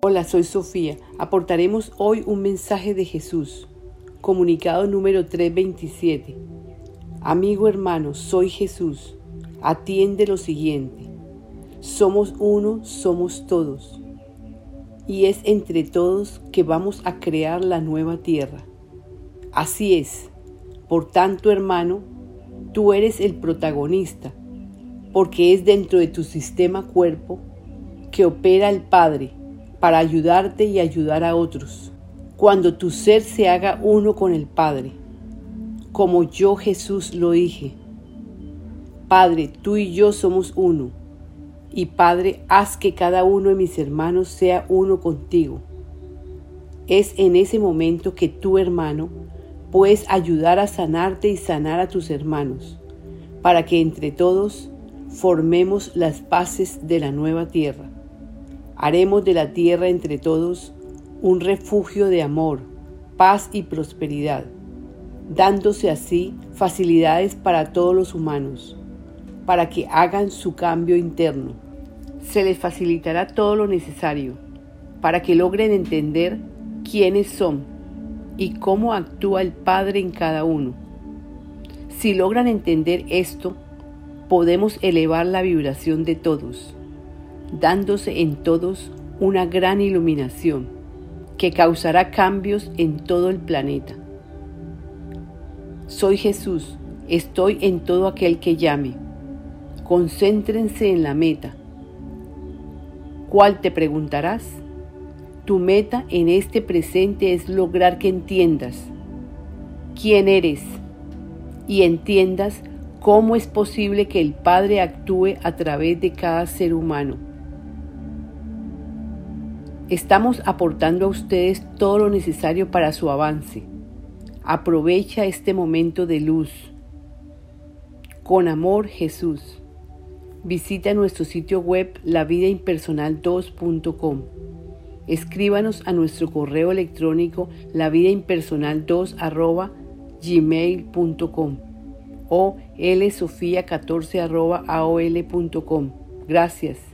Hola, soy Sofía. Aportaremos hoy un mensaje de Jesús. Comunicado número 327. Amigo hermano, soy Jesús. Atiende lo siguiente. Somos uno, somos todos. Y es entre todos que vamos a crear la nueva tierra. Así es. Por tanto, hermano, tú eres el protagonista, porque es dentro de tu sistema cuerpo que opera el Padre para ayudarte y ayudar a otros. Cuando tu ser se haga uno con el Padre, como yo Jesús lo dije. Padre, tú y yo somos uno. Y Padre, haz que cada uno de mis hermanos sea uno contigo. Es en ese momento que tu hermano puedes ayudar a sanarte y sanar a tus hermanos, para que entre todos formemos las paces de la nueva tierra. Haremos de la tierra entre todos un refugio de amor, paz y prosperidad, dándose así facilidades para todos los humanos, para que hagan su cambio interno. Se les facilitará todo lo necesario para que logren entender quiénes son y cómo actúa el Padre en cada uno. Si logran entender esto, podemos elevar la vibración de todos dándose en todos una gran iluminación que causará cambios en todo el planeta. Soy Jesús, estoy en todo aquel que llame. Concéntrense en la meta. ¿Cuál te preguntarás? Tu meta en este presente es lograr que entiendas quién eres y entiendas cómo es posible que el Padre actúe a través de cada ser humano Estamos aportando a ustedes todo lo necesario para su avance. Aprovecha este momento de luz. Con amor, Jesús. Visita nuestro sitio web lavidaimpersonal2.com. Escríbanos a nuestro correo electrónico lavidaimpersonal2 o lsofia14 aol.com. Gracias.